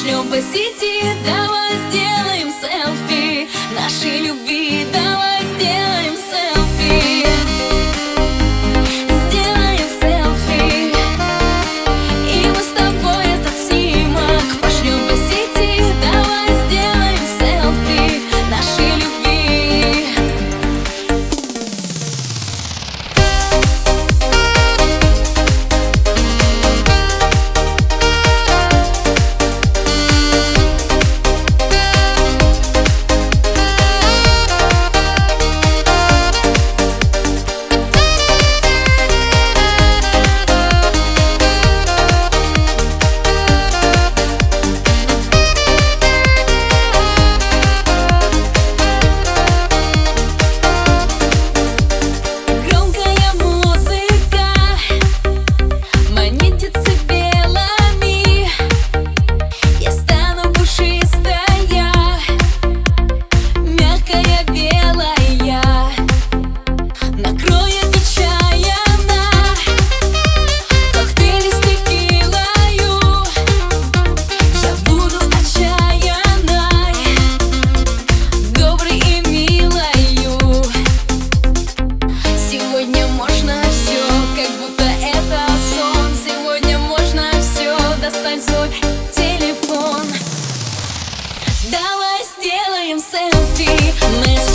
Пошлем по сети, давай сделаем селфи. Нашей любви Сегодня можно все, как будто это сон. Сегодня можно все, достань свой телефон. Давай сделаем селфи, мы